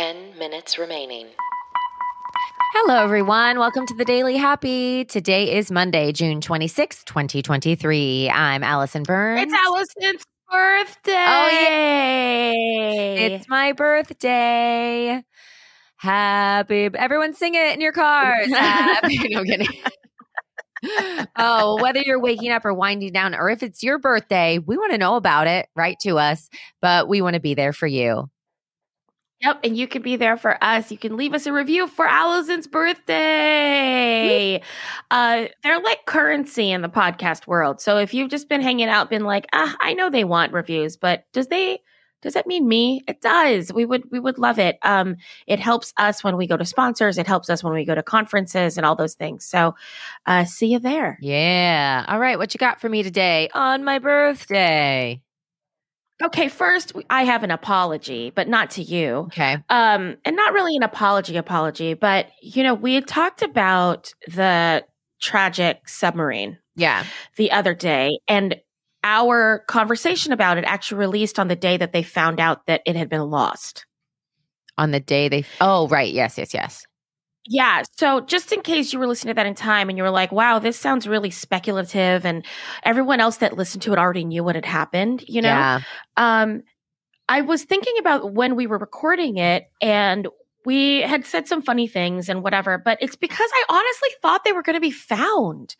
10 minutes remaining. Hello, everyone. Welcome to the Daily Happy. Today is Monday, June 26th, 2023. I'm Alison Burns. It's Alison's birthday. Oh, yay. It's my birthday. Happy. Everyone sing it in your cars. Happy. no, I'm kidding. oh, whether you're waking up or winding down, or if it's your birthday, we want to know about it. Write to us, but we want to be there for you. Yep, and you can be there for us. You can leave us a review for Alison's birthday. Uh, they're like currency in the podcast world. So if you've just been hanging out, been like, ah, I know they want reviews, but does they? Does that mean me? It does. We would we would love it. Um, it helps us when we go to sponsors. It helps us when we go to conferences and all those things. So, uh, see you there. Yeah. All right. What you got for me today on my birthday? Okay, first I have an apology, but not to you. Okay. Um, and not really an apology apology, but you know, we had talked about the tragic submarine. Yeah. The other day and our conversation about it actually released on the day that they found out that it had been lost. On the day they Oh, right. Yes, yes, yes. Yeah. So just in case you were listening to that in time and you were like, wow, this sounds really speculative and everyone else that listened to it already knew what had happened, you know? Yeah. Um, I was thinking about when we were recording it and we had said some funny things and whatever, but it's because I honestly thought they were going to be found.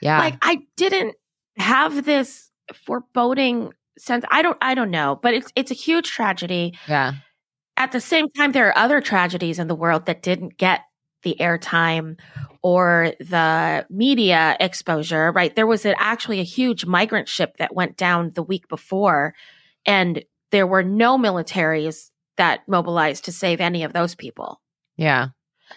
Yeah. Like I didn't have this foreboding sense. I don't I don't know, but it's it's a huge tragedy. Yeah. At the same time there are other tragedies in the world that didn't get the airtime or the media exposure, right? There was a, actually a huge migrant ship that went down the week before, and there were no militaries that mobilized to save any of those people. Yeah.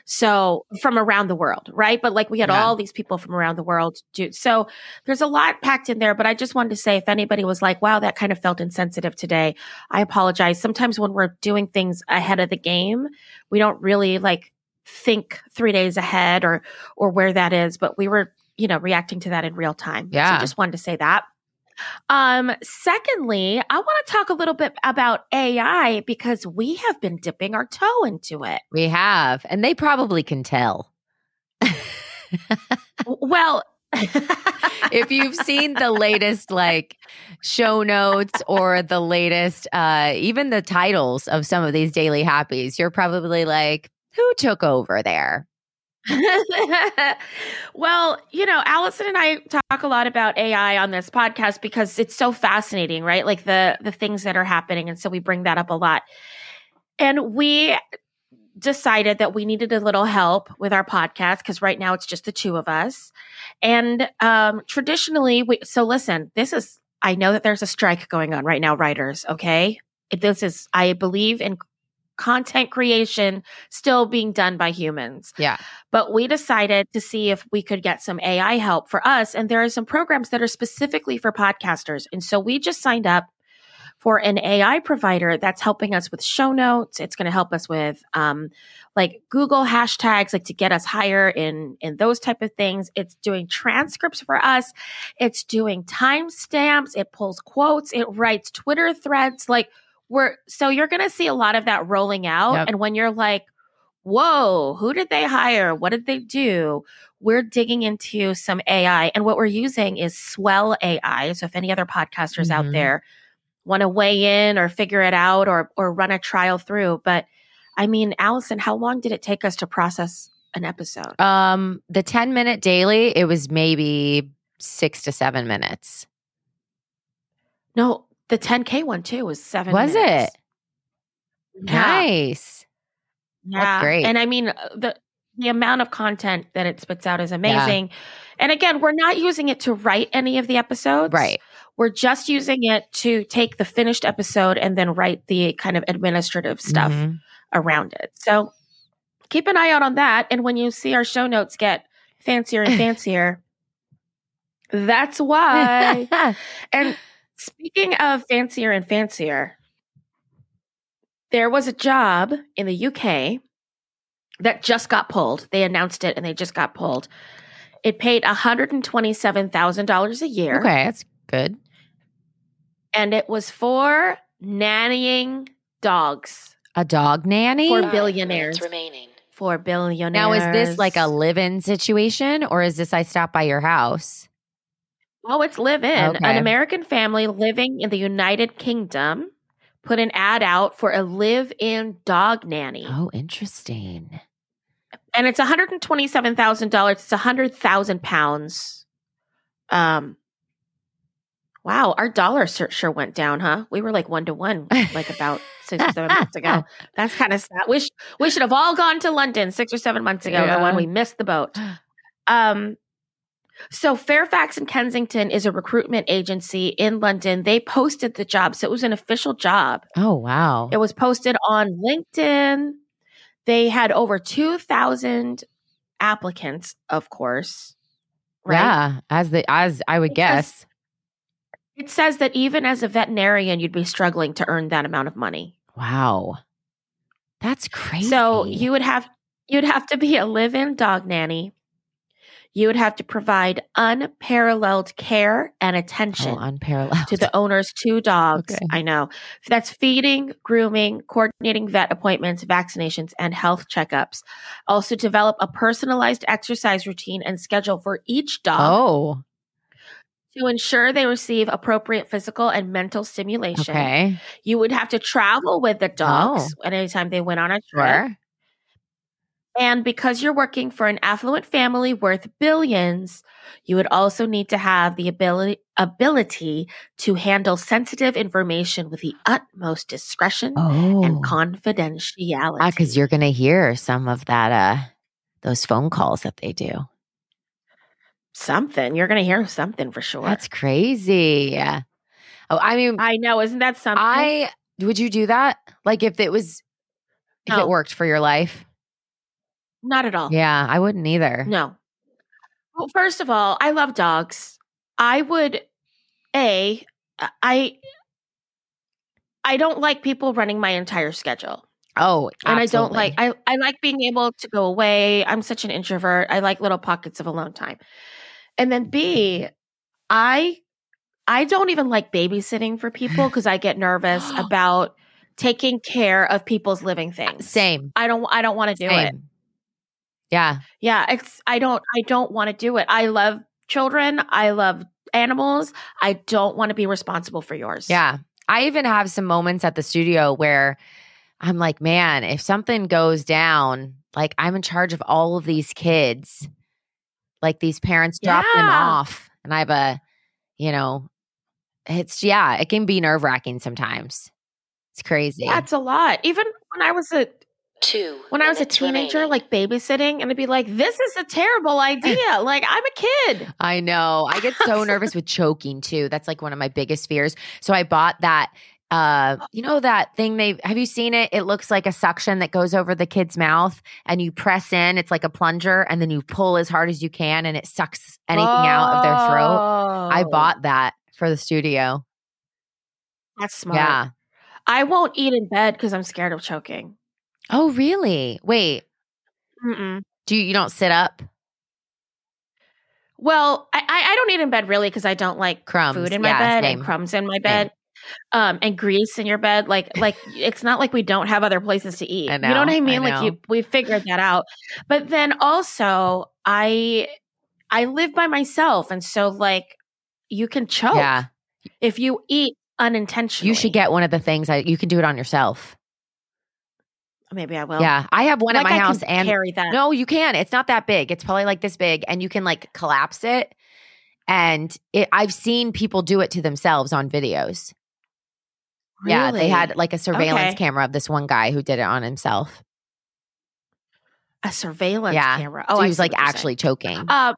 So from around the world, right? But like we had Yeah. all these people from around the world do. So there's a lot packed in there, but I just wanted to say if anybody was like, wow, that kind of felt insensitive today, I apologize. Sometimes when we're doing things ahead of the game, we don't really like think three days ahead or or where that is, but we were, you know, reacting to that in real time. Yeah. So just wanted to say that. Um, secondly, I want to talk a little bit about AI because we have been dipping our toe into it. We have. And they probably can tell. Well, if you've seen the latest like show notes or the latest uh even the titles of some of these daily happies you're probably like who took over there well, you know, Alison and I talk a lot about AI on this podcast because it's so fascinating, right? Like the the things that are happening, and so we bring that up a lot. And we decided that we needed a little help with our podcast because right now it's just the two of us. And um, traditionally, we so listen. This is I know that there's a strike going on right now, writers. Okay, this is I believe in content creation still being done by humans. yeah But we decided to see if we could get some AI help for us. And there are some programs that are specifically for podcasters. And so we just signed up for an AI provider that's helping us with show notes. It's going to help us with um, like Google hashtags, like to get us higher in in those type of things. It's doing transcripts for us. It's doing timestamps. It pulls quotes. It writes Twitter threads. Like we're so you're going to see a lot of that rolling out. Yep. And when you're like, whoa, who did they hire? What did they do? We're digging into some AI. And what we're using is Swell AI. So if any other podcasters out Mhm. there want to weigh in or figure it out or or run a trial through. But I mean, Alison, how long did it take us to process an episode? um the 10 minute daily it was maybe 6 to 7 minutes No, the 10K one too was seven. was minutes. it Yeah. nice Yeah. great. And I mean, uh, the the amount of content that it spits out is amazing. And again, we're not using it to write any of the episodes. right We're just using it to take the finished episode and then write the kind of administrative stuff Mhm. around it. So keep an eye out on that. And when you see our show notes get fancier and fancier, that's why. and speaking of fancier and fancier, there was a job in the UK that just got pulled. They announced it and they just got pulled. It paid $127,000 a year. okay that's good And it was for nannying dogs. A dog nanny? For billionaires. minutes remaining. For billionaires. now, is this like a live in situation or is this I stop by your house? Oh, it's live in. Okay. An American family living in the United Kingdom put an ad out for a live in dog nanny. Oh, interesting. And it's $127,000. It's 100,000 pounds. Um, wow, our dollar sure, sure went down, huh? We were like one to one, like about six or seven months ago. That's kind of sad. We, sh- we should have all gone to London six or seven months ago Yeah. one we missed the boat. Um, so Fairfax and Kensington is a recruitment agency in London. They posted the job. So it was an official job. Oh, wow. It was posted on LinkedIn. They had over 2,000 applicants, of course. Right. Yeah, as the as I would Because- guess. It says that even as a veterinarian, you'd be struggling to earn that amount of money. Wow. That's crazy. So you would have you'd have to be a live-in dog nanny. You would have to provide unparalleled care and oh, attention oh, unparalleled. to the owner's two dogs. Okay. I know. That's feeding, grooming, coordinating vet appointments, vaccinations, and health checkups. Also, develop a personalized exercise routine and schedule for each dog Oh, to ensure they receive appropriate physical and mental stimulation. okay. You would have to travel with the dogs oh. at any time they went on a trip. Sure. And because you're working for an affluent family worth billions, you would also need to have the ability ability to handle sensitive information with the utmost discretion Oh, and confidentiality. Ah, because you're gonna hear some of that. Uh, those phone calls that they do. something. You're going to hear something for sure. That's crazy. Oh, I mean, I know, isn't that something? I would you do that? Like if it was, if No. it worked for your life? Not at all. Yeah, I wouldn't either. No. Well, first of all, I love dogs. I would a uh, I I don't like people running my entire schedule. Oh, And I don't like I I like being able to go away. I'm such an introvert. I like little pockets of alone time. And then B, I I don't even like babysitting for people because I get nervous about taking care of people's living things. Same. I don't I don't want to do it. Yeah. Yeah, it's I don't I don't want to do it. I love children. I love animals. I don't want to be responsible for yours. Yeah. I even have some moments at the studio where I'm like, man, if something goes down, like I'm in charge of all of these kids. Like these parents drop them off. And I have a, you know, it's, yeah, it can be nerve wracking sometimes. It's crazy. That's a lot. Even when I was a Two. when I was a teenager, remaining. like babysitting, and I'd be like, "This is a terrible idea." like I'm a kid. I know. I get so nervous with choking too. That's like one of my biggest fears. So I bought that uh you know that thing they have you seen it? It looks like a suction that goes over the kid's mouth and you press in, it's like a plunger and then you pull as hard as you can and it sucks anything out of their throat. I Oh, bought that for the studio. That's smart. Yeah. I won't eat in bed because I'm scared of choking. Oh, really? Wait. Mm-mm. Do you you don't sit up? Well, I, I I don't eat in bed really because I don't like Crumbs. food in my Yeah, bed same. and crumbs in my bed. Um, and grease in your bed, like like it's not like we don't have other places to eat. I You know what know, I I mean? Like you, we figured that out. But then also, I I live by myself, and so like you can choke Yeah. if you eat unintentionally. You should get one of the things I you can do it on yourself. Maybe I will. yeah. I have one like at my I house and carry that. No, you can. It's not that big. It's probably like this big, and you can like collapse it. And it, I've seen people do it to themselves on videos. Yeah, they had like a surveillance Okay. camera of this one guy who did it on himself. a surveillance Yeah. camera. Oh, Oh, he was like actually choking. Uh,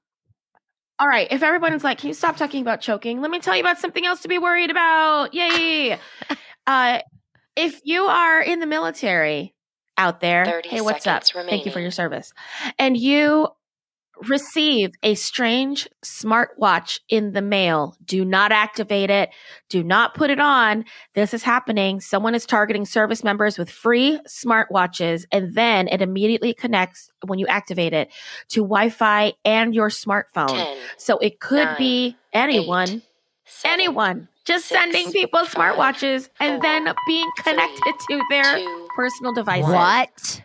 all right. If everyone's like, can you stop talking about choking? Let me tell you about something else to be worried about. Yay. uh, if you are in the military out there, hey, what's up? seconds Thank you for your service. And you receive a strange smartwatch in the mail. Do not activate it. Do not put it on. This is happening. Someone is targeting service members with free smartwatches, and then it immediately connects when you activate it to Wi Fi and your smartphone. Ten. So it could nine, be anyone, eight, seven, anyone, just six, sending people smartwatches and then being connected to their two, personal devices. What?